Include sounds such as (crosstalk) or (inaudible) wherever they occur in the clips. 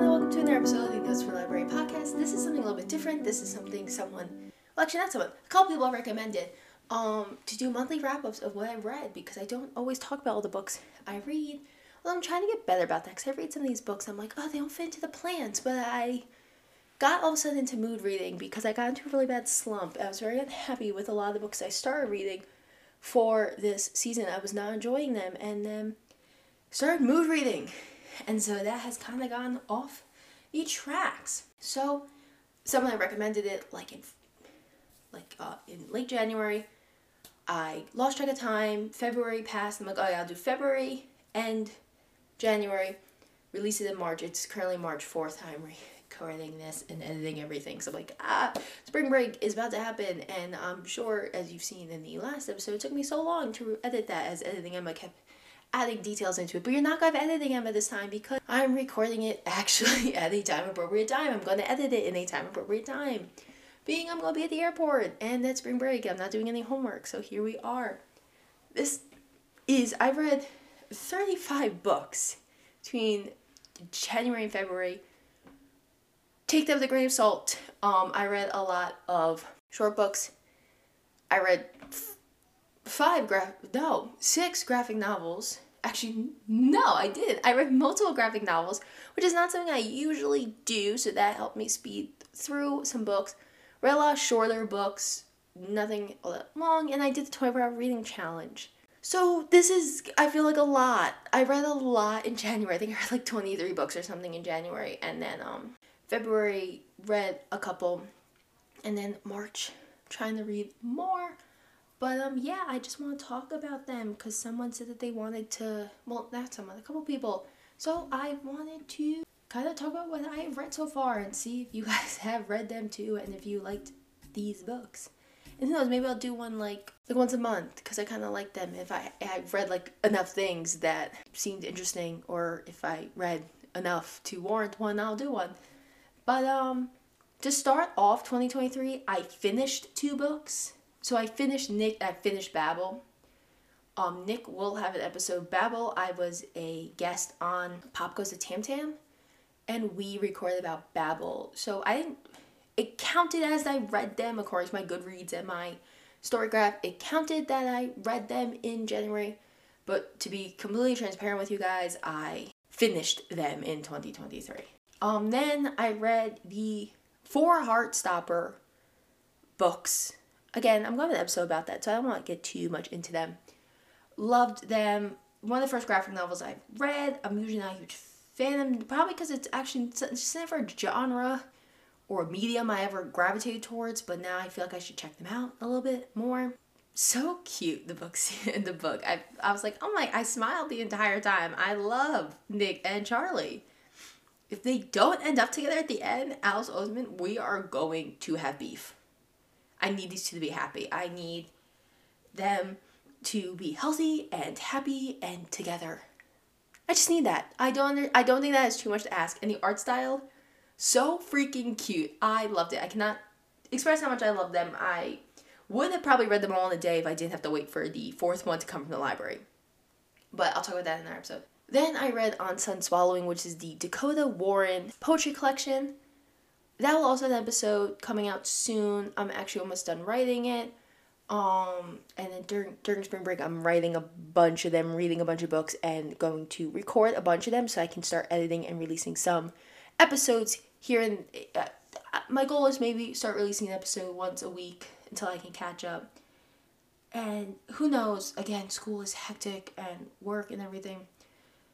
everyone, and welcome to another episode of the Notes for Library podcast. This is something a little bit different. This is something someone, well, actually, not someone, a couple people have recommended um, to do monthly wrap ups of what I've read because I don't always talk about all the books I read. Well, I'm trying to get better about that because I read some of these books. I'm like, oh, they don't fit into the plans, but I got all of a sudden into mood reading because I got into a really bad slump. I was very unhappy with a lot of the books I started reading for this season. I was not enjoying them, and then started mood reading and so that has kind of gone off the tracks. So someone recommended it like in like uh, in late January. I lost track of time. February passed. I'm like, oh yeah, I'll do February and January. Release it in March. It's currently March 4th. I'm recording this and editing everything. So I'm like, ah, spring break is about to happen. And I'm sure, as you've seen in the last episode, it took me so long to edit that as editing Emma kept adding details into it. But you're not going to have editing Emma this time because I'm recording it actually (laughs) at a time appropriate time. I'm going to edit it in a time appropriate time. Being I'm going to be at the airport and that's spring break. I'm not doing any homework. So here we are. This is, I've read 35 books between January and February. Take them with a grain of salt. Um, I read a lot of short books. I read five graph no six graphic novels. Actually no i did. I read multiple graphic novels which is not something i usually do so that helped me speed through some books. Read a lot of shorter books nothing all that long and i did the 24 hour reading challenge. So this is i feel like a lot. I read a lot in january. I think i read like 23 books or something in january and then um february read a couple and then march trying to read more but um, yeah, I just want to talk about them because someone said that they wanted to. Well, not someone, a couple people. So I wanted to kind of talk about what I've read so far and see if you (laughs) guys have read them too and if you liked these books. And who knows, maybe I'll do one like like once a month because I kind of like them. If I I've read like enough things that seemed interesting, or if I read enough to warrant one, I'll do one. But um, to start off 2023, I finished two books so I finished Nick. I finished Babel. Um, Nick will have an episode. Babel. I was a guest on Pop Goes to Tam Tam, and we recorded about Babel. So I didn't. It counted as I read them according to my Goodreads and my Storygraph. It counted that I read them in January, but to be completely transparent with you guys, I finished them in 2023. Um, then I read the four Heartstopper books again, I'm going to have an episode about that, so I don't want to get too much into them. Loved them. One of the first graphic novels I've read. I'm usually not a huge fan of them, probably because it's actually it's just never a genre or a medium I ever gravitated towards, but now I feel like I should check them out a little bit more. So cute, the books (laughs) in the book. I, I was like, oh my, I smiled the entire time. I love Nick and Charlie. If they don't end up together at the end, Alice Oseman, we are going to have beef. I need these two to be happy. I need them to be healthy and happy and together. I just need that. I don't I don't think that is too much to ask. And the art style, so freaking cute. I loved it. I cannot express how much I love them. I would have probably read them all in a day if I didn't have to wait for the fourth one to come from the library. But I'll talk about that in another episode. Then I read On Sun Swallowing, which is the Dakota Warren poetry collection that will also an episode coming out soon. I'm actually almost done writing it. Um, and then during during spring break, I'm writing a bunch of them, reading a bunch of books, and going to record a bunch of them so I can start editing and releasing some episodes here. And uh, my goal is maybe start releasing an episode once a week until I can catch up. And who knows? Again, school is hectic and work and everything.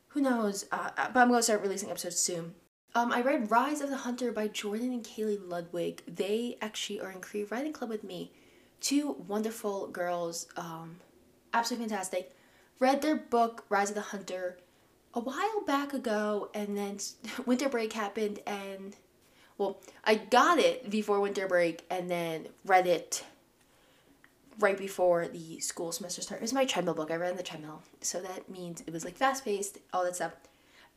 Who knows? Uh, uh but I'm gonna start releasing episodes soon. Um, I read Rise of the Hunter by Jordan and Kaylee Ludwig. They actually are in Creative Writing Club with me. Two wonderful girls, um, absolutely fantastic. Read their book, Rise of the Hunter, a while back ago, and then (laughs) winter break happened, and well, I got it before winter break, and then read it right before the school semester started. It was my treadmill book. I read in the treadmill, so that means it was like fast paced, all that stuff.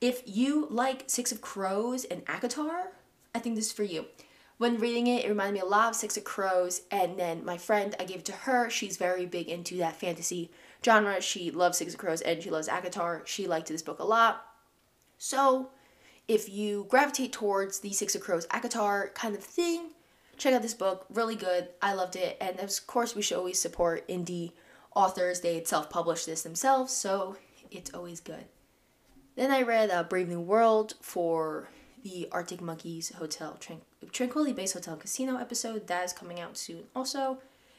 If you like Six of Crows and ACOTAR, I think this is for you. When reading it, it reminded me a lot of Six of Crows, and then my friend, I gave it to her. She's very big into that fantasy genre. She loves Six of Crows and she loves ACOTAR. She liked this book a lot. So, if you gravitate towards the Six of Crows ACOTAR kind of thing, check out this book. Really good. I loved it. And of course, we should always support indie authors. They self publish this themselves, so it's always good. Then I read uh, Brave New World for the Arctic Monkeys Hotel Tran- Tranquility Base Hotel Casino episode. That is coming out soon. Also,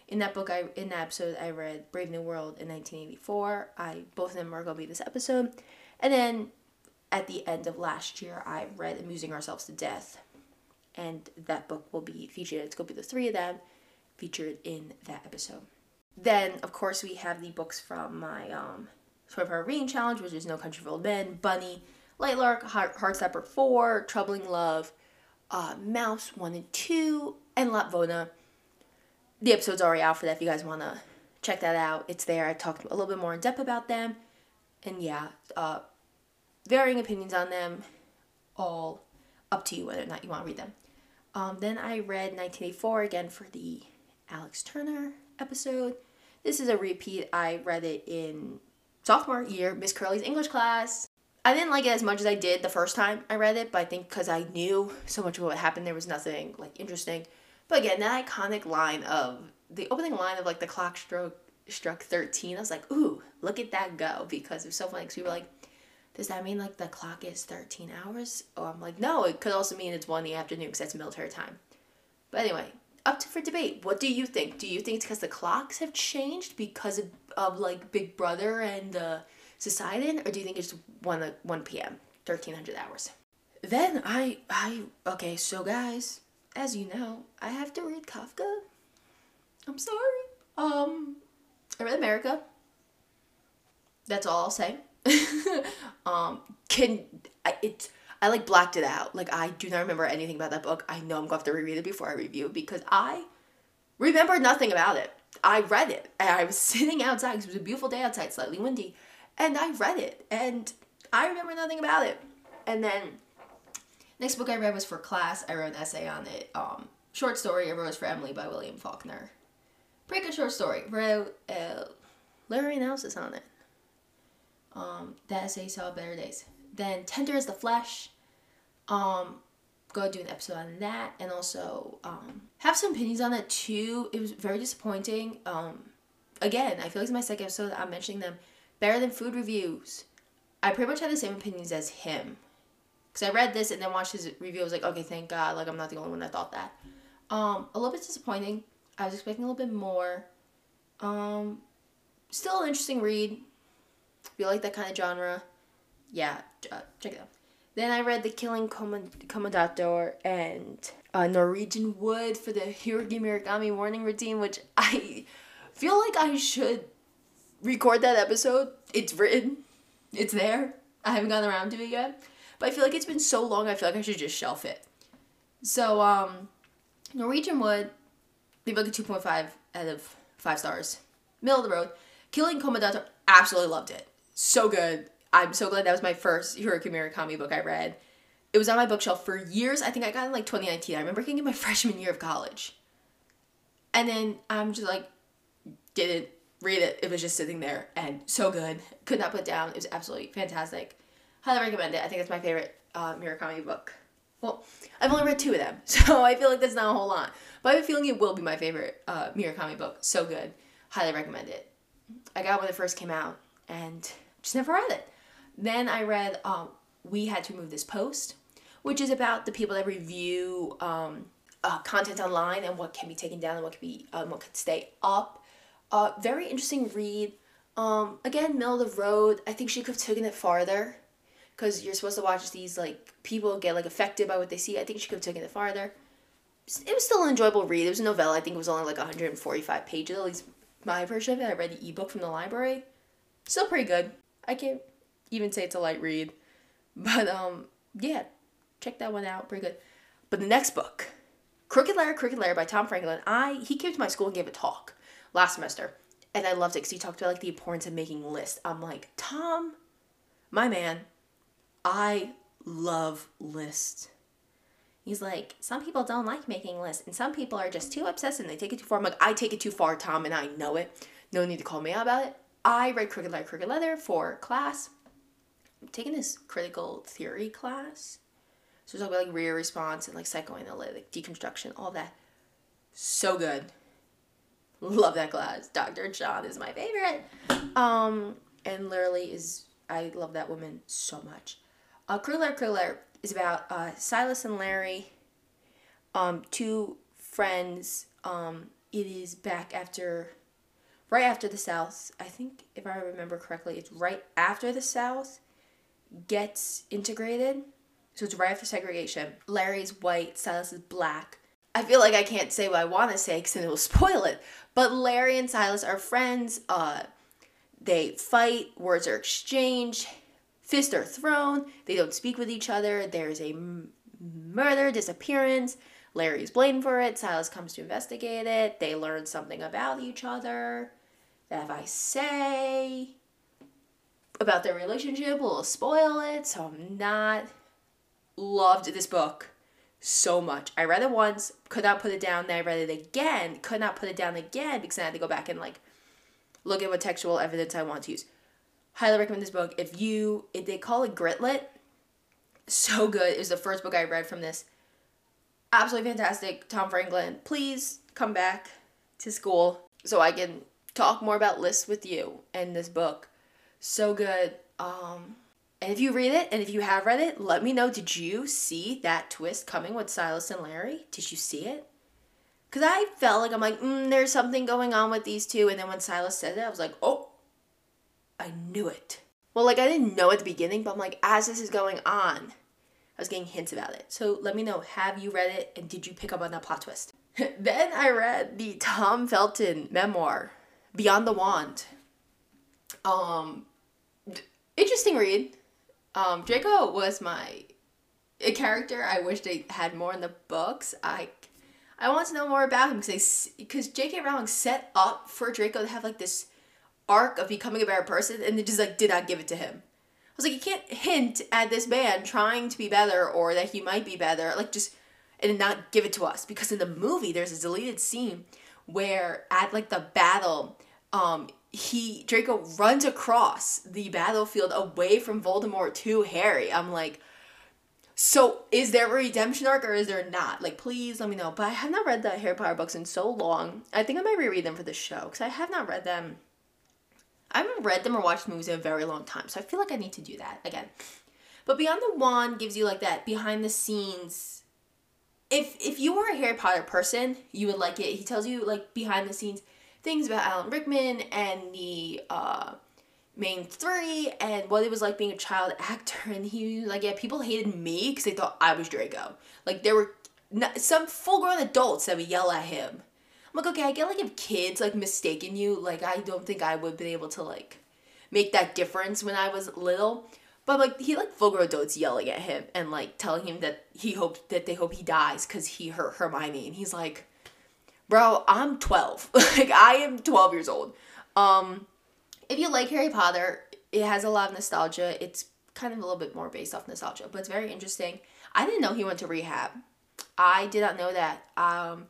in that book, I in that episode, I read Brave New World in 1984. I both of them are gonna be this episode, and then at the end of last year, I read Amusing Ourselves to Death, and that book will be featured. It's gonna be the three of them featured in that episode. Then, of course, we have the books from my um, of our reading challenge, which is No Country for Old Men, Bunny, Light Lightlark, Heart, Heartstopper 4, Troubling Love, uh, Maus 1 and 2, and Lapvona. The episode's already out for that if you guys want to check that out. It's there. I talked a little bit more in depth about them. And yeah, uh, varying opinions on them, all up to you whether or not you want to read them. Um, then I read 1984 again for the Alex Turner episode. This is a repeat. I read it in sophomore year, Miss Curly's English class. I didn't like it as much as I did the first time I read it, but I think because I knew so much of what happened, there was nothing like interesting. But again, that iconic line of the opening line of like the clock stroke struck 13, I was like, ooh, look at that go because it was so funny because we were like, does that mean like the clock is 13 hours? Oh, I'm like, no, it could also mean it's 1 in the afternoon because that's military time. But anyway, up to for debate. What do you think? Do you think it's because the clocks have changed because of, of like Big Brother and uh, Society, or do you think it's 1, 1 p.m., 1300 hours? Then I, I, okay, so guys, as you know, I have to read Kafka. I'm sorry. Um, I read America. That's all I'll say. (laughs) um, can I, it? I like blacked it out. Like I do not remember anything about that book. I know I'm going to have to reread it before I review because I remember nothing about it. I read it and I was (laughs) sitting outside because it was a beautiful day outside, slightly windy, and I read it and I remember nothing about it. And then next book I read was for class. I wrote an essay on it. Um, short story A Rose for Emily by William Faulkner. Pretty good short story. Wrote a literary analysis on it. Um, that essay saw better days. Then Tender as the Flesh. Um, go do an episode on that and also um, have some opinions on it too. It was very disappointing. Um, again, I feel like it's my second episode. I'm mentioning them better than food reviews. I pretty much had the same opinions as him. Because I read this and then watched his review. I was like, okay, thank God. Like, I'm not the only one that thought that. Um, a little bit disappointing. I was expecting a little bit more. Um, still an interesting read. If you like that kind of genre, yeah, uh, check it out. Then I read The Killing Commendatore and uh, Norwegian Wood for the Haruki Murakami morning routine, which I feel like I should record that episode. It's written, it's there. I haven't gotten around to it yet. But I feel like it's been so long, I feel like I should just shelf it. So, um, Norwegian Wood, leave like a 2.5 out of 5 stars. Middle of the road. Killing Commendatore, absolutely loved it. So good. I'm so glad that was my first Haruki Murakami book I read. It was on my bookshelf for years. I think I got it in like 2019. I remember getting it my (laughs) freshman year of college. And then I'm just like, didn't read it. It was just sitting there and so good. Could not put down. It was absolutely fantastic. Highly recommend it. I think it's my favorite uh, Murakami book. Well, I've only read two of them, (laughs) so I feel like that's not a whole lot. But I have a feeling it will be my favorite uh, Murakami book. So good. Highly recommend it. I got it when it first came out and just never read it. Then I read um, We Had to Remove This Post, which is about the people that review um, uh, content online and what can be taken down and what can be um, what can stay up. Uh, very interesting read. Um, again, middle of the road. I think she could have taken it farther because you're supposed to watch these like people get like affected by what they see. I think she could have taken it farther. It was still an enjoyable read. It was a novella. I think it was only like 145 pages. At least my version of it. I read the ebook from the library. Still pretty good. I can't even say it's a light read. (laughs) But um yeah, check that one out. Pretty good. But the next book, Crooked Letter, Crooked Letter by Tom Franklin. I he came to my school and gave a talk last semester. And I loved it because he talked about like the importance of making lists. I'm like, Tom, my man, I love lists. He's like, some people don't like making lists, and some people are just too obsessed and they take it too far. I'm like, I take it too far, Tom, and I know it. No need to call me out about it. I read Crooked Letter, Crooked Letter for class. Taking this critical theory class. So it's about like reader response and like psychoanalytic deconstruction, all that. So good. Love that class. Dr. John is my favorite. Um, and literally is I love that woman so much. Uh, Cruller Cruller is about uh, Silas and Larry, um, two friends. Um, it is back after, right after the South. I think if I remember correctly, it's right after the South gets integrated. So it's right after segregation. Larry's white, Silas is black. I feel like I can't say what I want to say because then it will (laughs) spoil it. But Larry and Silas are friends. Uh, they fight, words are exchanged, fists are thrown, they don't speak with each other, there's a m- murder, disappearance. Larry's blamed for it, Silas comes to investigate it, they learn something about each other. That if I say about their relationship will spoil it, so I'm not loved this book so much. I read it once, could not put it down, then I read it again, could not put it down again because I had to go back and like look at what textual evidence I want to use. Highly recommend this book. If you, if they call it Gritlit, so good. It was the first book I read from this. Absolutely fantastic. Tom Franklin, please come back to school so I can talk more about lists with you and this book. So good. Um, and if you read it and if you have read it, let me know. Did you see that twist coming with Silas and Larry? Did you see it? Because I felt like I'm like, mm, there's something going on with these two. And then when Silas said it, I was like, oh, I knew it. Well, like I didn't know at the beginning, but I'm like, as this is going on, I was getting hints about it. So let me know, have you read it and did you pick up on that plot twist? (laughs) then I read the Tom Felton memoir, Beyond the Wand. Um, interesting read. Um, Draco was my a character I wish they had more in the books. I I want to know more about him because because J.K. Rowling set up for Draco to have like this arc of becoming a better person, and they just like did not give it to him. I was like, you can't hint at this man trying to be better or that he might be better, like just and not give it to us because in the movie there's a deleted scene where at like the battle, um, he Draco runs across the battlefield away from Voldemort to Harry. I'm like so is there a redemption arc or is there not? Like, please let me know. But I have not read the Harry Potter books in so long. I think I might reread them for the show because I have not read them. I haven't read them or watched movies in a very long time, so I feel like I need to do that again. But Beyond the Wand gives you like that behind the scenes. If if you were a Harry Potter person, you would like it. He tells you like behind the scenes things about Alan Rickman and the uh, main three and what it was like being a child actor. And he like yeah people hated me because they thought i was draco. Like there were not, some full-grown adults that would yell at him. I'm like okay i get like if kids like mistaken you like i don't think i would have been able to like make that difference when i was little. But like he like full-grown adults yelling at him and like telling him that he hopes that they hope he dies because he hurt hermione. And he's like bro i'm 12 (laughs) like i am 12 years old um if you like Harry Potter, it has a lot of nostalgia. It's kind of a little bit more based off nostalgia, but it's very interesting. I didn't know he went to rehab. I did not know that. Um,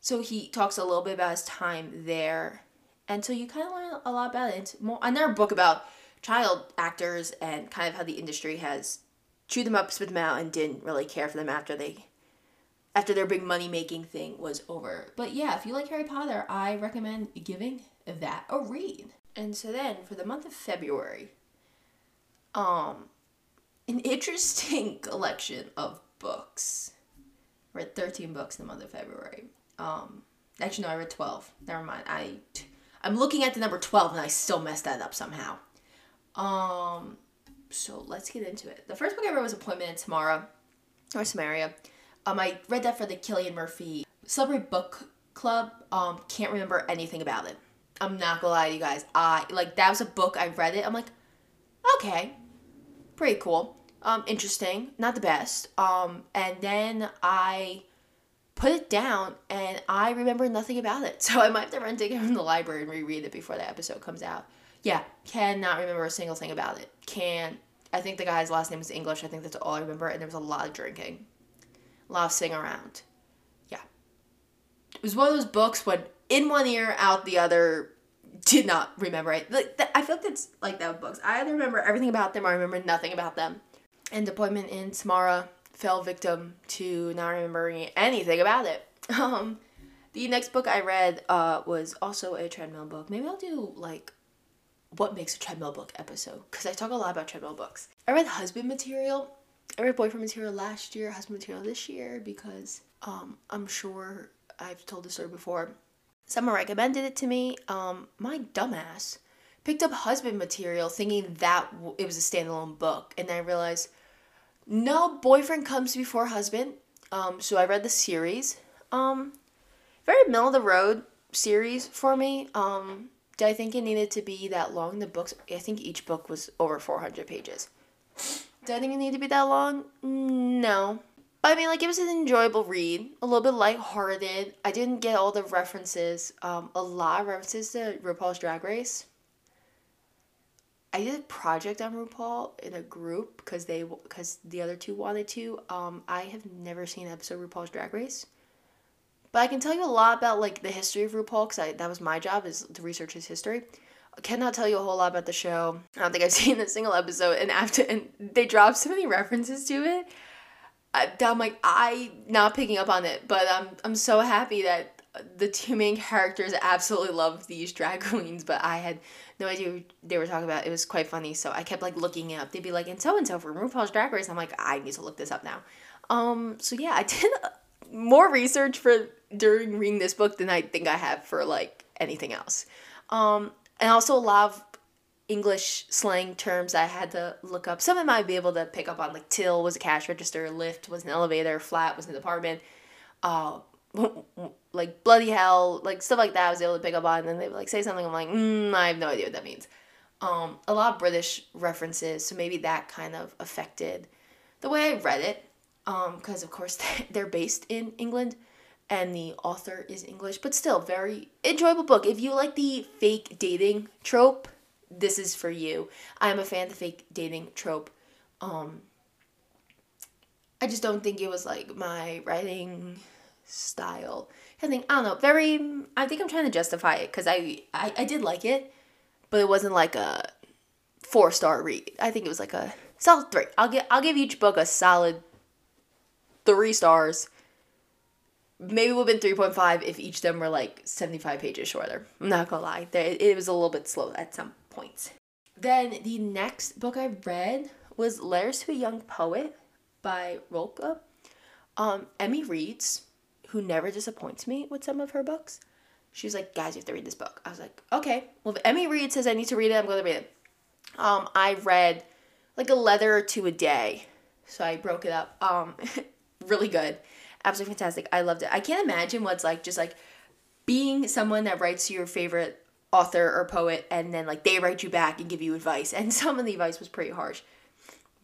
so he talks a little bit about his time there, and so you kind of learn a lot about it. It's more another book about child actors and kind of how the industry has chewed them up, spit them out, and didn't really care for them after they after their big money making thing was over. But yeah, if you like Harry Potter, I recommend giving that a read. And so then for the month of February, um, an interesting (laughs) collection of books. I read 13 books in the month of February. Um, actually, no, I read 12. Never mind. I, I'm looking at the number 12 and I still messed that up somehow. Um, so let's get into it. The first book I read was Appointment in Samara, or Samaria. Um, I read that for the Cillian Murphy Celebrity Book Club. Um, can't remember anything about it. I'm not gonna lie to you guys. I like that was a book. I read it. I'm like, okay, pretty cool. Um, interesting. Not the best. Um, and then I put it down and I remember nothing about it. (laughs) So I might have to rent it from the library and reread it before the episode comes out. Yeah, cannot remember a single thing about it. Can't. I think the guy's last name was English. I think that's all I remember. And there was a lot of drinking, a lot of sing around. Yeah, it was one of those books when in one ear, out the other. Did not remember it. Like I feel like it's like that with books. I either remember everything about them or I remember nothing about them. And Appointment in Samara, fell victim to not remembering anything about it. (laughs) Um, the next book I read uh, was also a treadmill book. Maybe I'll do like what makes a treadmill book episode because I talk a lot about treadmill books. I read husband material. Read boyfriend material last year, husband material this year because um, I'm sure I've told this story before. Someone recommended it to me. Um, my dumbass picked up husband material thinking that it was a standalone book, and I realized no, boyfriend comes before husband. Um, so I read the series. Um, very middle of the road series for me. Um, did I think it needed to be that long? The books, I think each book was over 400 pages. Did I it needed to be that long? No. But I mean, like, it was an enjoyable read, a little bit lighthearted. I didn't get all the references, um, a lot of references to RuPaul's Drag Race. I did a project on RuPaul in a group because they because the other two wanted to. Um, I have never seen an episode of RuPaul's Drag Race. But I can tell you a lot about like the history of RuPaul because that was my job is to research his history. Cannot tell you a whole lot about the show. I don't think I've (laughs) seen a single episode, and after and they drop so many references to it. I, I'm like I not picking up on it, but I'm I'm so happy that the two main (laughs) characters absolutely love these drag queens, but I had no idea they were talking about. It was quite funny, so I kept like looking it up. They'd be like, "And so and so from RuPaul's Drag Race." I'm like, I need to look this up now. Um, so yeah, I (laughs) did more research for during reading this book than I think I have for like anything else. Um, and also a lot of English slang terms I had to look up. Some of them I'd be able to pick up on, like till was a cash register, lift was an elevator, flat was an apartment, uh, like bloody hell, like stuff like that I was able to pick up on. And then they would like say something, I'm like, mm, I have no idea what that means. Um, a lot of British references, so maybe that kind of affected the way I read it because um, of course (laughs) they're based in England and the author is English, but still very enjoyable book. If you like the fake dating trope, this is for you. I'm a fan of the fake dating trope. Um, I just don't think it was like my writing style. I think I don't know. Very. I think I'm trying to justify it because I, I I did like it, but it wasn't like a four star read. I think it was like a solid three. I'll get I'll give each book a solid three stars. Maybe have been 3.5 if each of them were like 75 pages shorter. I'm not gonna lie. It was a little bit slow at some points. Then the next book I read was Letters to a Young Poet by Rilke. Um, Emmy Reads, who never disappoints me with some of her books. She was like, guys, you have to read this book. I was like, okay. Well, if Emmy Reed says I need to read it, I'm going to read it. Um, I read like a letter or two a day. So I broke it up. Um, (laughs) really good. Absolutely fantastic. I loved it. I can't imagine what's like just like being someone that writes to your favorite author or poet and then like they write you back and give you advice. And (laughs) some of the advice was pretty harsh.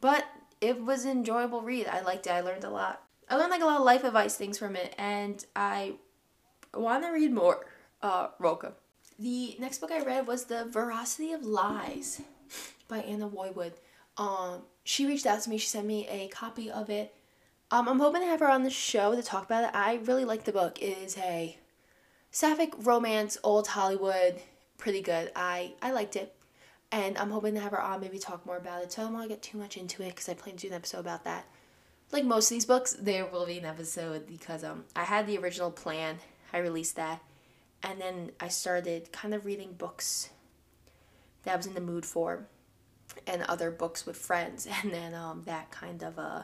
But it was an enjoyable read. I liked it. I learned a lot. I learned like a lot of life advice things from it and I want to read more uh Rilke. The next book I read was The Veracity of Lies by Anna Woywood. Um, she reached out to me. She sent me a copy of it um, I'm hoping to have her on the show to talk about it. I really like the book. It is a sapphic romance, old Hollywood, pretty good. I I liked it, and I'm hoping to have her on, maybe talk more about it. So I don't want to get too much into it because I plan to do an episode about that. Like most of these books, there will be an episode because um I had the original plan. I released that, and then I started kind of reading books that I was in the mood for, and other books with friends, (laughs) and then um that kind of uh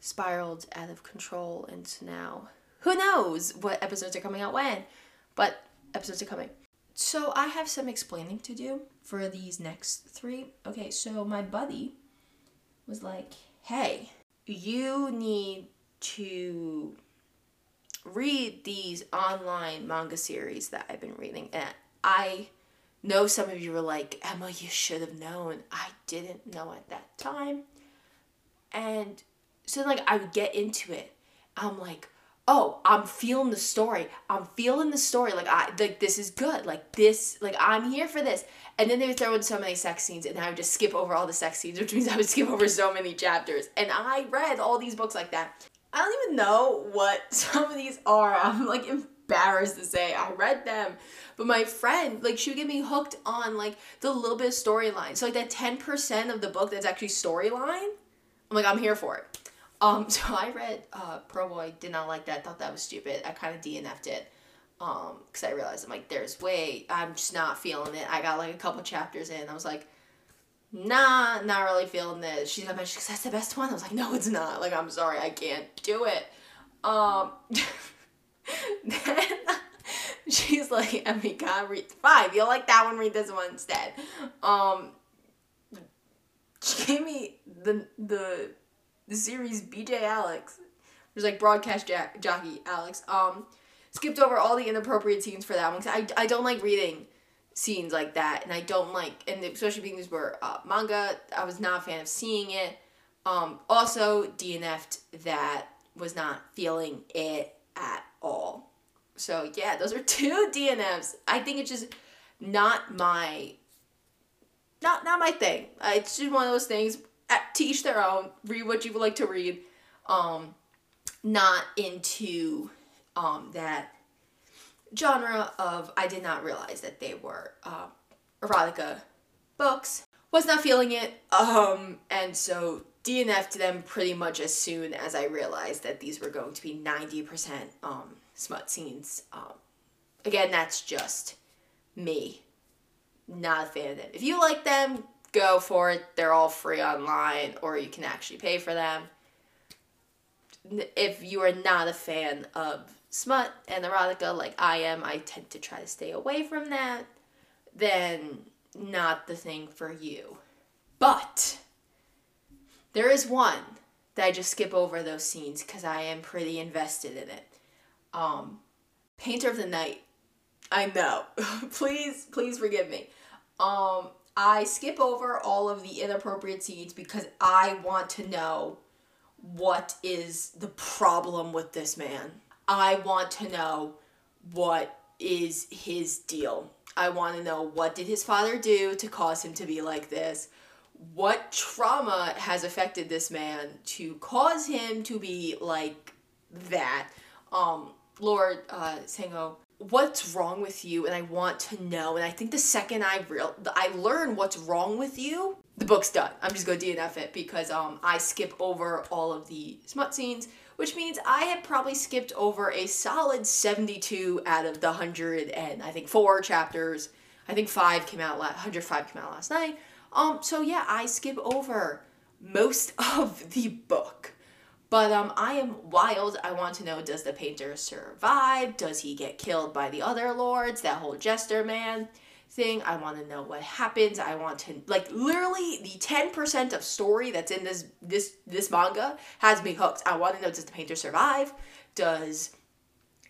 spiraled out of control into now. Who knows what episodes are coming out when but episodes are coming. So i have some explaining to do for these next three. Okay so my buddy was like hey you need to read these online manga series that i've been reading. And i know some of you were like emma you should have known. I didn't know at that time. And so like I would get into it. I'm like, oh, I'm feeling the story. I'm feeling the story. Like I like this is good. Like this, like I'm here for this. And then they would throw in so many sex scenes, and I would just skip over all the sex scenes, (laughs) which means I would skip over so many chapters. And I read all these books like that. I don't even know what (laughs) some of these are. I'm like embarrassed to say I read them. But my friend, like, she would get me hooked on like the little bit of storyline. So like that 10% of the book that's actually storyline, I'm like, I'm here for it. Um, (laughs) so I read uh, Pro Boy, did not like that, thought that was stupid. I kind of DNF'd it. Um, because I realized I'm like, there's way, I'm just not feeling it. I got like a couple chapters in, I was like, nah, not really feeling this. She's like, that's the best one. I was like, no, it's not. Like, I'm sorry, I can't do it. Um, (laughs) then (laughs) she's like, I mean, God, read five. You like that one? Read this one instead. Um, she gave me the the the series BJ Alex. There's like broadcast jockey Alex. Um, skipped over all the inappropriate scenes for that one because I, I don't like reading scenes like that and I don't like and especially being these were uh, manga I was not a fan of seeing it um, also DNF'd that was not feeling it at all so yeah those are (laughs) two DNFs I think it's just not my not not my thing uh, it's just one of those things to each their own read what you would like to read um not into um, that genre of I did not realize that they were uh, erotica books. Was not feeling it, um, and so DNF'd them pretty much as soon as I realized that these were going to be 90% um, smut scenes. Um, again, that's just me. Not a fan of them. If you like them, go for it. They're all free online, or you can actually pay for them. If you are not a fan of smut and erotica like I am, I tend to try to stay away from that, then not the thing for you. But there is one that I just skip over those scenes because I am pretty invested in it. Um, Painter of the Night. I know. (laughs) please, please forgive me. Um, I skip over all of the inappropriate scenes because I want to know what is the problem with this man. I want to know what is his deal. I want to know what did his father do to cause him to be like this? What trauma has affected this man to cause him to be like that? Um, Lord uh, Seungho, what's wrong with you? And I want to know. And I think the second I real I learn what's wrong with you, the book's done. I'm just gonna DNF it because um I skip over all of the smut scenes which means I have probably skipped over a solid 72 out of the 100 and I think four chapters. I think five came out, 105 came out last night. Um, so yeah, I skip over most (laughs) of the book. But um, I am wild. I want to know does the painter survive? Does he get killed by the other lords? That whole jester man thing. I want to know what happens. I want to like literally the 10% of story that's in this this this manga has me hooked. I want to know does the painter survive? Does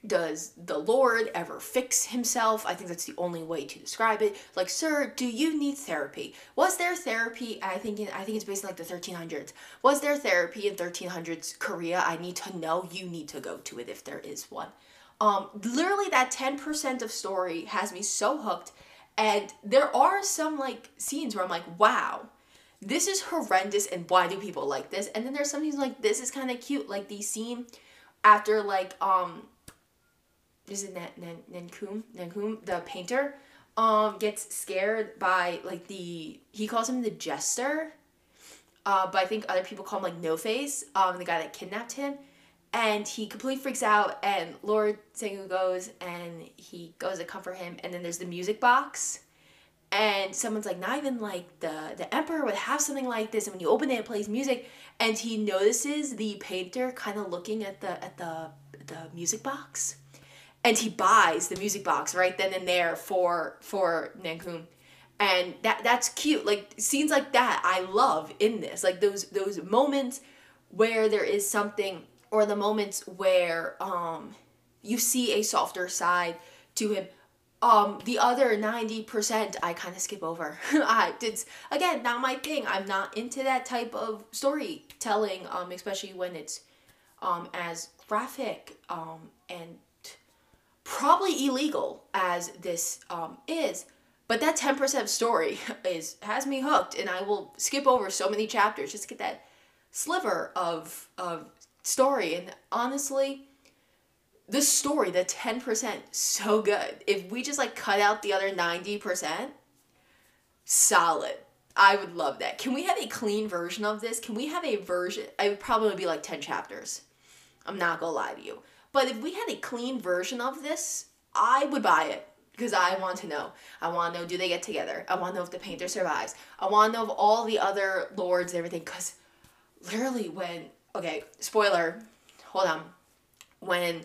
does the lord ever fix himself? I think that's the only way to describe it. Like sir do you need therapy? Was there therapy i think in, i think it's based on like the 1300s was there therapy in 1300s korea? I need to know. You need to go to it if there is one. Um literally that 10% of story has me so hooked. And there are some like scenes where I'm like, wow, this is horrendous and why do people like this? And then there's some scenes like this is kind of cute. Like the scene after like um is it Nan Nan Nankum Nankum the painter um gets scared by like the he calls him the jester. Uh, but I think other people call him like No Face, um, the guy that kidnapped him and he completely freaks out and lord Seungho goes and he goes to comfort him and then there's the music box and someone's like not even like the the emperor would have something like this and when you open it it plays music and he notices the painter kind of looking at the at the the music box and he buys the music box right then and there for for Nankum and that that's cute. Like scenes like that I love in this. Like those those moments where there is something or the moments where um you see a softer side to him. Um the other 90% i kind of skip over. (laughs) I it's again not my thing. I'm not into that type of storytelling um especially when it's um as graphic um and probably illegal as this um is but that 10% story (laughs) is has me hooked and i will skip over so many chapters just to get that sliver of of story. And honestly, the story, the 10%, so good. If we just like cut out the other 90%, solid. I would love that. Can we have a clean version of this? Can we have a version? I would probably be like 10 chapters. I'm not gonna lie to you. But if we had a clean version of this, I would buy it because I want to know. I want to know do they get together? I want to know if the painter survives. I want to know of all the other lords and everything because literally when okay, spoiler, hold on. When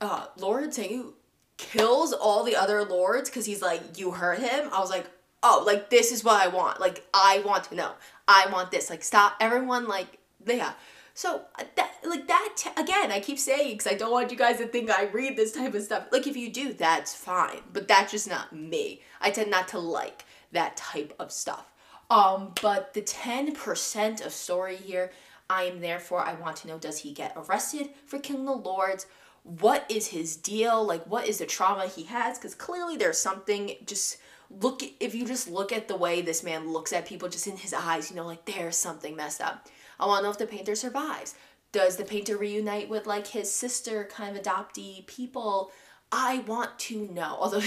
uh Lord Tengu kills all the other lords because he's like, you hurt him, I was like, oh, like this is what I want. Like I want to know. I want this. Like stop everyone like yeah. So uh, that like that t- again, I keep saying because I don't want you guys to think I read this type of stuff. Like if you do, that's fine, but that's just not me. I tend not to like that type of stuff. Um, but the ten percent of story here, I am therefore I want to know: Does he get arrested for killing the lords? What is his deal? Like, what is the trauma he has? Because clearly there's something. Just look if you just look at the way this man looks at people, just in his eyes, you know, like there's something messed up I want to know if the painter survives. Does the painter reunite with like his sister kind of adoptee people? I want to know. (laughs) Although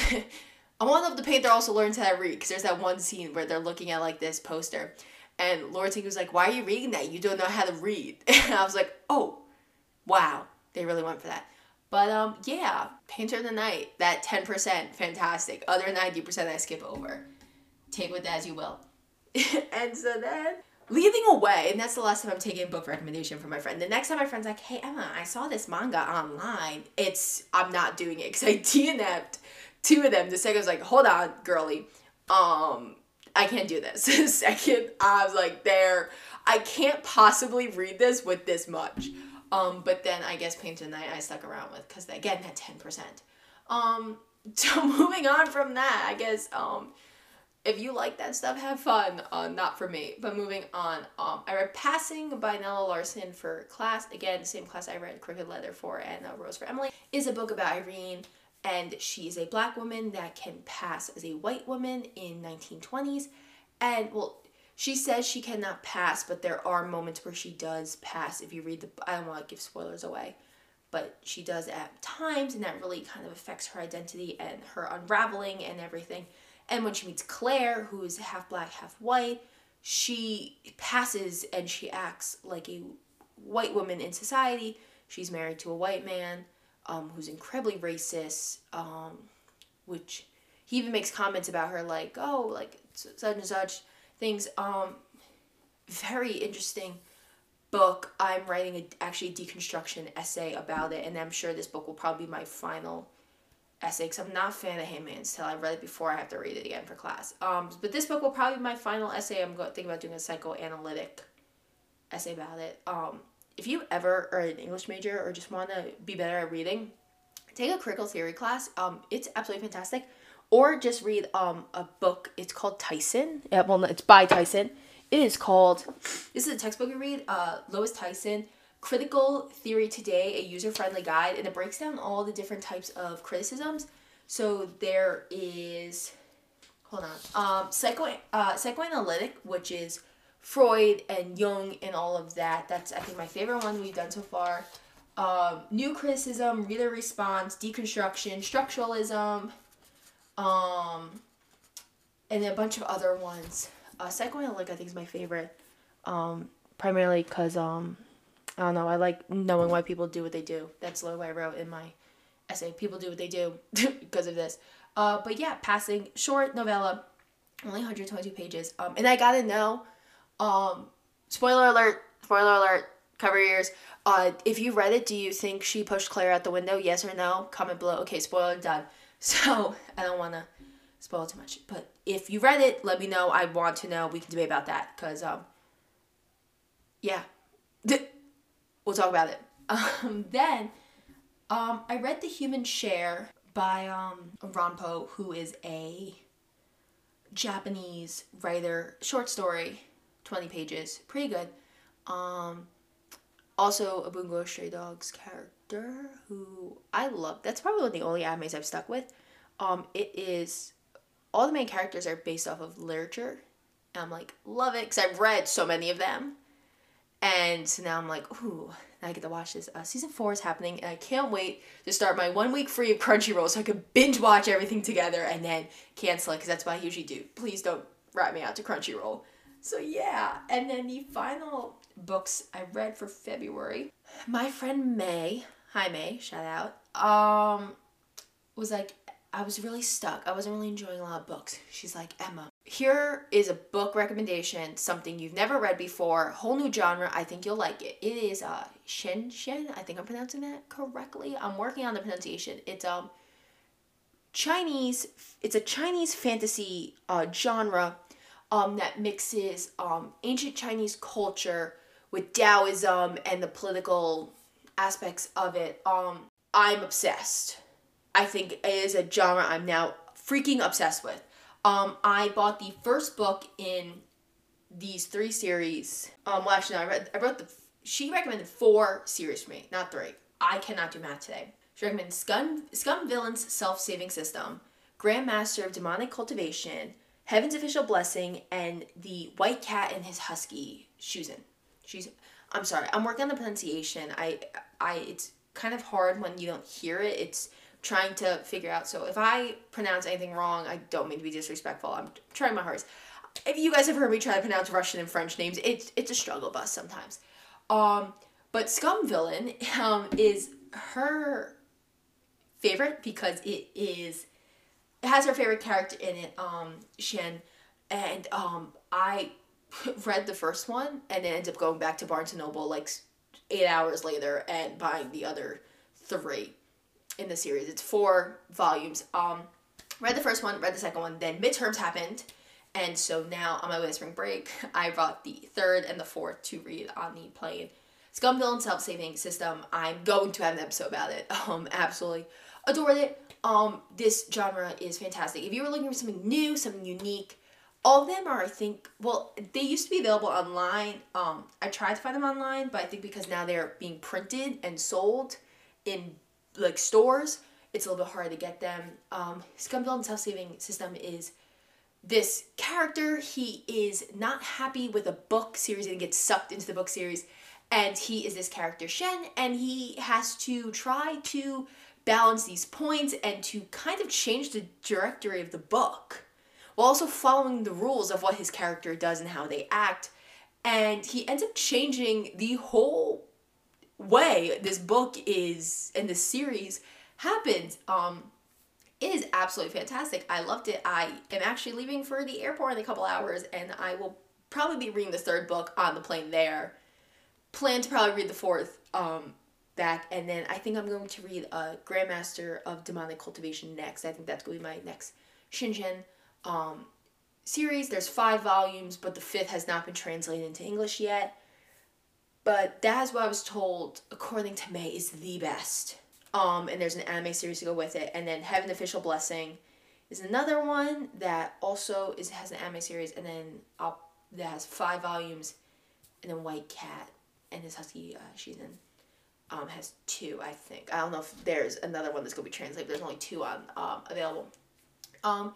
I want to know if the painter also learns how to read because there's that one scene where they're looking at like this poster and Lord Ting was like, Why are you reading that? You don't know how to read. (laughs) And I was like, Oh, wow. They really went for that. But um, yeah, Painter of the Night, that 10%, fantastic. Other 90% I skip over. Take with that as you will. (laughs) and so then leading away, and that's the last time I'm taking a book recommendation from my friend. The next time my friend's like, "Hey Emma, I saw this manga online," it's I'm not doing it because I (laughs) DNF'd two of them. The second was like, "Hold on, girly, um, I can't do this." (laughs) The second, I was like, "There, I can't possibly read this with this much." Um, but then I guess Painted Night I stuck around with because again that ten percent. Um, (laughs) so moving on from that, I guess um if you like that stuff, have fun. Uh, not for me. But moving on, um, I read Passing by Nella Larsen for class. Again, same class I read Crooked Letter for and uh, Rose for Emily. Is a book about Irene, and she's a black woman that can pass as a white woman in 1920s. And well, she says she cannot pass, but there are moments where she does pass. If you read the, I don't want to give spoilers away, but she does at times, and that really kind of affects her identity and her unraveling and everything. And when she meets Claire, who is half black, half white, she passes and she acts like a white woman in society. She's married to a white man um, who's incredibly racist, um, which he even makes comments about her like, oh, like such and such things. Um, very interesting book. I'm writing a, actually a deconstruction essay about it, and I'm sure this book will probably be my final essay because I'm not a fan of Handmaid's Tale. I read it before. I have to read it again for class. Um, but this book will probably be my final essay. I'm thinking about doing a psychoanalytic essay about it. Um, if you ever are an English major or just want to be better at reading, take a critical theory class. Um, it's absolutely fantastic. Or just read um, a book. It's called Tyson. Yeah, well, it's by Tyson. It is called. This is a textbook you read. Uh, Lois Tyson Critical Theory Today, a user friendly guide, and it breaks down all the different types of criticisms. So there is, hold on, um, psycho, uh, psychoanalytic, which is Freud and Jung and all of that. That's, I think, my favorite one we've done so far. Um, new criticism, reader response, deconstruction, structuralism, um, and a bunch of other ones. Uh, psychoanalytic, I think, is my favorite, um, primarily because um, I don't know. I like knowing why people do what they do. That's what I wrote in my essay. People do what they do (laughs) because of this. Uh, but yeah, passing short novella, only 122 pages. Um, and I gotta know, um, spoiler alert, spoiler alert, cover your ears. Uh, if you read it, do you think she pushed Claire out the window? Yes or no? Comment below. Okay, spoiler done. (laughs) So I don't wanna spoil too much. But if you read it, let me know. I want to know. We can debate about that. Cause um, yeah. (laughs) we'll talk about it. (laughs) Um, then um, I read The Human Chair by um, Ranpo, who is a Japanese writer, short story, 20 pages, pretty good. Um, also, a Bungo Stray Dogs character who I love. That's probably one of the only animes I've stuck with. Um, it is all the main characters are based off of literature. And I'm like, love it because I've read so many of them. And so now I'm like, ooh, I get to watch this. Uh, season four is happening, and I can't wait to start my one week free of Crunchyroll so I can binge watch everything together and then cancel it because that's what I usually do. Please don't write me out to Crunchyroll. So yeah, and then the final books I read for February, my friend May, hi May, shout out, um, was like, I was really stuck. I wasn't really enjoying a lot of books. She's like, Emma, here is a book recommendation, something you've never read before, whole new genre. I think you'll like it. It is uh Shen Shen. I think I'm pronouncing that correctly. I'm working on the pronunciation. It's um Chinese. It's a Chinese fantasy uh, genre um that mixes um ancient Chinese culture with Taoism and the political aspects of it. Um, I'm obsessed. I think it is a genre I'm now freaking obsessed with. Um, I bought the first book in these three series. Um, well, actually, no, I read. I wrote the. She recommended four series for me, not three. I cannot do math today. She recommended Scum, Scum Villain's Self Saving System, Grandmaster of Demonic Cultivation, Heaven's Official Blessing, and the White Cat and His Husky, Shuzin. She's. I'm sorry. I'm working on the pronunciation. I. I. It's kind of hard when you don't hear it. It's trying to figure out. So if I pronounce anything wrong, I don't mean to be disrespectful. I'm trying my hardest. If you guys have heard me try to pronounce Russian and French names, it's it's a struggle bus sometimes. Um, but Scum Villain (laughs) um, is her favorite because it is it has her favorite character in it, um, Shen, and um, I (laughs) read the first one and then ended up going back to Barnes and Noble like eight hours later and buying the other three in the series. It's four volumes. Um, read the first one, read the second one, then midterms happened, and so now on my way to spring break, (laughs) I brought the third and the fourth to read on the plane. Scum Villain Self Saving System. I'm going to have an episode about it. Um, absolutely adored it. Um, this genre is fantastic. If you were looking for something new, something unique, all of them are, I think, well, they used to be available online. Um, I tried to find them online, but I think because now they're being printed and sold in like stores, it's a little bit harder to get them. Um, Scum Villain Self Saving System is this character. He is not happy with a book series and gets sucked into the book series. And he is this character, Shen, and he has to try to balance these points and to kind of change the directory of the book while also following the rules of what his character does and how they act. And he ends up changing the whole way this book is and this series happens. Um, it is absolutely fantastic. I loved it. I am actually leaving for the airport in a couple hours, and I will probably be reading the third book on the plane there. Plan to probably read the fourth um, back, and then I think I'm going to read uh, Grandmaster of Demonic Cultivation next. I think that's going to be my next Shinjin um, series. There's five volumes, but the fifth has not been translated into English yet. But that is what I was told, according to May, is the best. Um, and there's an anime series to go with it. And then Heaven Official Blessing is another one that also is has an anime series. And then uh, that has five volumes. And then White Cat and this husky uh, Shizun um, has two, I think. I don't know if there's another one that's going to be translated. There's only two on um, available. Um,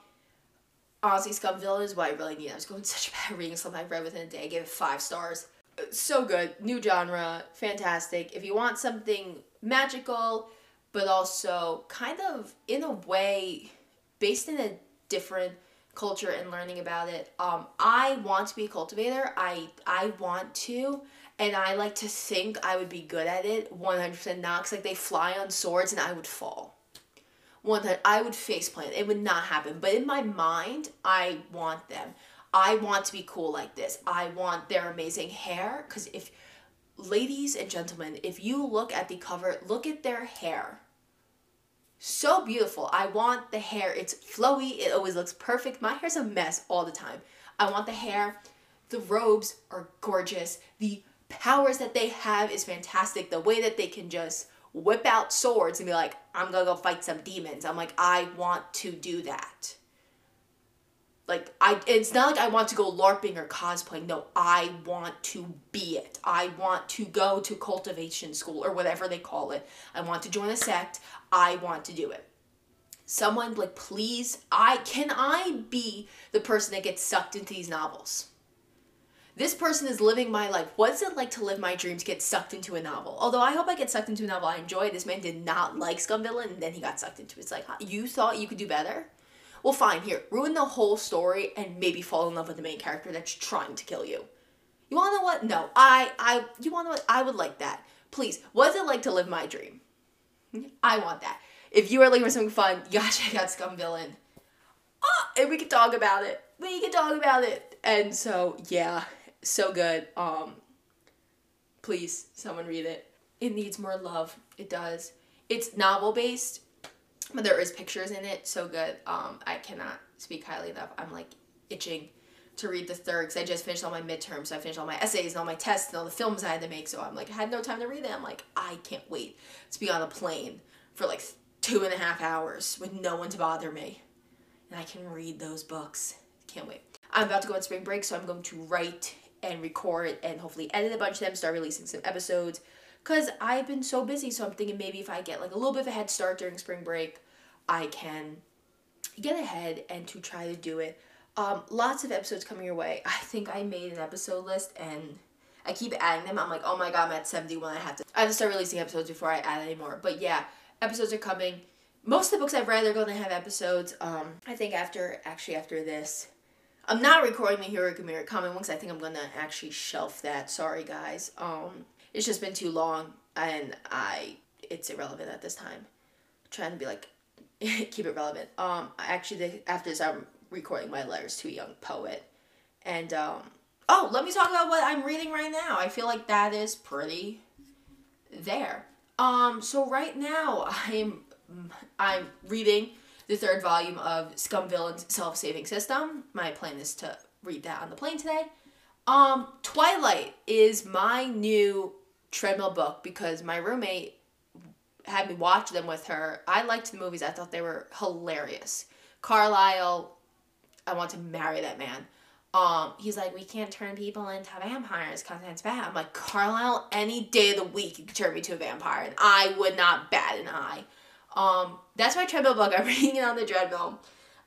honestly, Scum Villain is what I really need. I was going such a bad reading slump. I read within a day. I gave it five stars so good. New genre, fantastic. If you want something magical, but also kind of in a way based in a different culture and learning about it. Um, I want to be a cultivator. I I want to, and I like to think I would be good at it. One hundred percent not. Cause like they fly on swords and I would fall. One I would face plant. It would not happen. But in my mind, I want them. I want to be cool like this. I want their amazing hair. Because if, ladies and gentlemen, if you look at the cover, look at their hair. So beautiful. I want the hair. It's flowy. It always looks perfect. My hair's a mess all the time. I want the hair. The robes are gorgeous. The powers that they have is fantastic. The way that they can just whip out swords and be like, I'm gonna go fight some demons. I'm like, I want to do that like I it's not like I want to go LARPing or cosplaying. No, I want to be it. I want to go to cultivation school or whatever they call it. I want to join a sect. I want to do it. Someone like please, I can I be the person that gets sucked into these novels? This person is living my life. What's it like to live my dreams, get sucked into a novel? Although I hope I get sucked into a novel I enjoy. This man did not like Scum Villain, and then he got sucked into it. It's like, you thought you could do better? Well, fine, here, ruin the whole story and maybe fall in love with the main character that's trying to kill you. You wanna know what? No, I, I, you wanna know what? I would like that. Please, what's it like to live my dream? I want that. If you are looking for something fun, (laughs) you gotta check out Scum Villain. Oh, and we can talk about it. We can talk about it. And so, yeah, so good. Um, please, someone read it. It needs more love. It does. It's novel based, but there is pictures in it. So good. Um, I cannot speak highly enough. I'm like itching to read the third because I just finished all my midterms. So I finished all my essays and all my tests and all the films I had to make. So I'm like, I had no time to read it. I'm like, I can't wait to be on a plane for like two and a half hours with no one to bother me. And I can read those books. Can't wait. I'm about to go on spring break, so I'm going to write and record and hopefully edit a bunch of them, start releasing some episodes. Because I've been so busy, so I'm thinking maybe if I get like a little bit of a head start during spring break, I can get ahead and to try to do it um, lots of episodes coming your way. I think I made an episode list and I keep adding them. I'm like, oh my god, I'm at 71. I have to I have to start releasing episodes before I add any more. But yeah, episodes are coming. Most of the books I've read are going to have episodes. Um, I think after actually after this, I'm not recording the Hero Gamira comic ones. I think I'm gonna actually shelf that. Sorry guys. Um, it's just been too long and I it's irrelevant at this time. I'm trying to be like (laughs) keep it relevant. Um, actually, after this, I'm recording my letters to a young poet. And um, oh, let me talk about what I'm reading right now. I feel like that is pretty there. Um, so right now (laughs) I'm I'm reading the third volume of Scum Villain's Self Saving System. My plan is to read that on the plane today. Um, Twilight is my new treadmill book because my roommate had me watch them with her. I liked the movies. I thought they were hilarious. Carlisle I want to marry that man. Um, he's like, we can't turn people into vampires because it's bad. I'm like, Carlisle, any day of the week you could turn me to a vampire, and I would not bat an eye. Um, that's my treadmill book. (laughs) I'm reading it on the treadmill.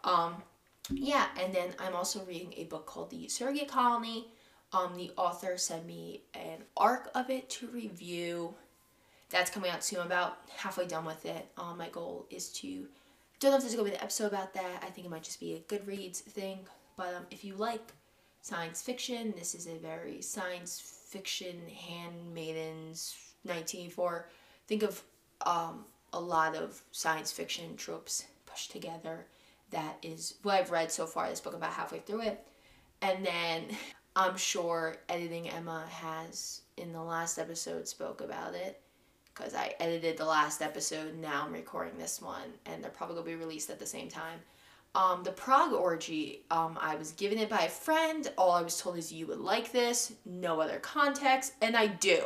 Um, yeah, and then I'm also reading a book called The Surrogate Colony. Um, the author sent me an ARC of it to review. That's coming out soon. I'm about halfway done with it. Um, my goal is to don't know if there's gonna be an episode about that. I think it might just be a Goodreads thing. But um, if you like science fiction, this is a very science fiction handmaidens 1984. Think of um, a lot of science fiction tropes pushed together. That is what I've read so far. This book about halfway through it, and then I'm sure editing Emma has in the last episode spoke about it because I edited the last episode. Now I'm recording this one, and they're probably gonna be released at the same time. Um, the Prague Orgy, um, I was given it by a friend. All I was told is you would like this, no other context, and I do.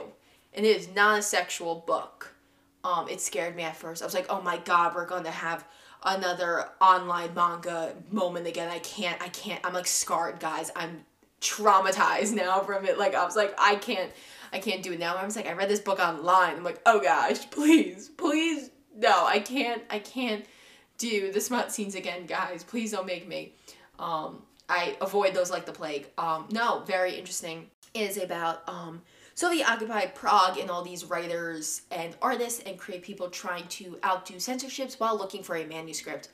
And it is not a sexual book. Um, it scared me at first. I was like, oh my god, we're gonna have another online manga moment again. I can't, I can't. I'm like scarred, guys. I'm traumatized now from it. Like I was like, I can't. I can't do it now. I was like, I read this book online. I'm like, oh gosh, (laughs) please, please, no, I can't, I can't do the smut scenes again, guys. Please don't make me. Um, I avoid those like the plague. Um, no, very interesting. Is about um, Soviet occupied Prague and all these writers and artists and create people trying to outdo censorships while looking for a manuscript.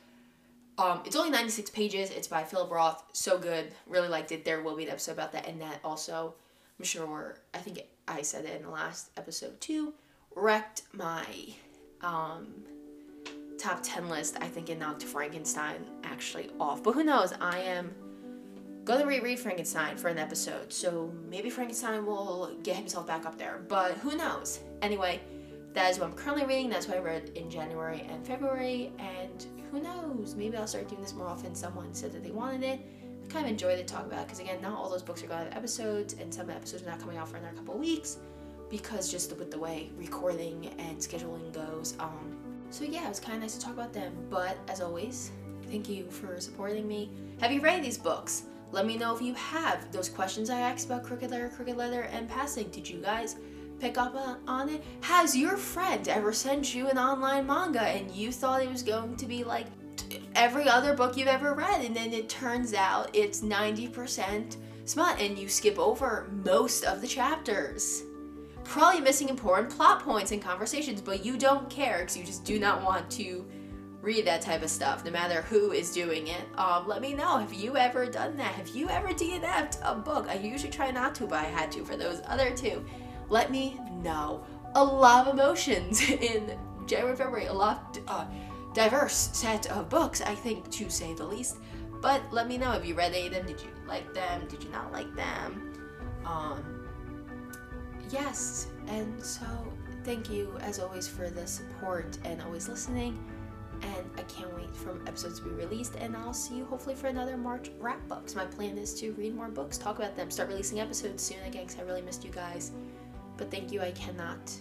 Um, it's only 96 pages. It's by Philip Roth. So good. Really liked it. There will be an episode about that. And that also, I'm sure, I think I said it in the last episode too, wrecked my um, top 10 list. I think it knocked Frankenstein actually off. But who knows? I am going to reread Frankenstein for an episode. So maybe Frankenstein will get himself back up there. But who knows? Anyway, that is what I'm currently reading. That's what I read in January and February. And who knows? Maybe I'll start doing this more often. Someone said that they wanted it I kind of enjoy to talk about it because again, not all those books are going to have episodes, and some episodes are not coming out for another couple weeks because just with the way recording and scheduling goes. Um, so yeah, it was kind of nice to talk about them. But as always, thank you for supporting me. Have you read these books? Let me know if you have. Those questions I asked about Crooked Letter, Crooked Letter, and Passing, did you guys pick up on it? Has your friend ever sent you an online manga and you thought it was going to be like every other book you've ever read and then it turns out it's 90% smut and you skip over most of the chapters. Probably missing important plot points and conversations, but you don't care because you just do not want to read that type of stuff, no matter who is doing it. Um, let me know. Have you ever done that? Have you ever DNF'd a book? I usually try not to, but I had to for those other two. Let me know. A lot of emotions (laughs) in January, February. A lot uh, diverse set of books, I think, to say the least. But let me know. Have you read any of them? Did you like them? Did you not like them? Um, yes. And so, thank you as always for the support and always listening and I can't wait for episodes to be released. And I'll see you hopefully for another March wrap books. My plan is to read more books, talk about them, start releasing episodes soon again because I really missed you guys. But thank you, I cannot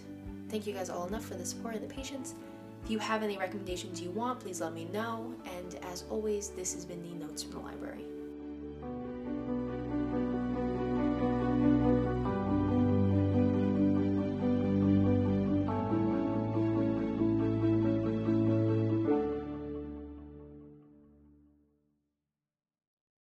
thank you guys all enough for the support and the patience. If you have any recommendations you want, please let me know. And as always, this has been the Notes from the Library.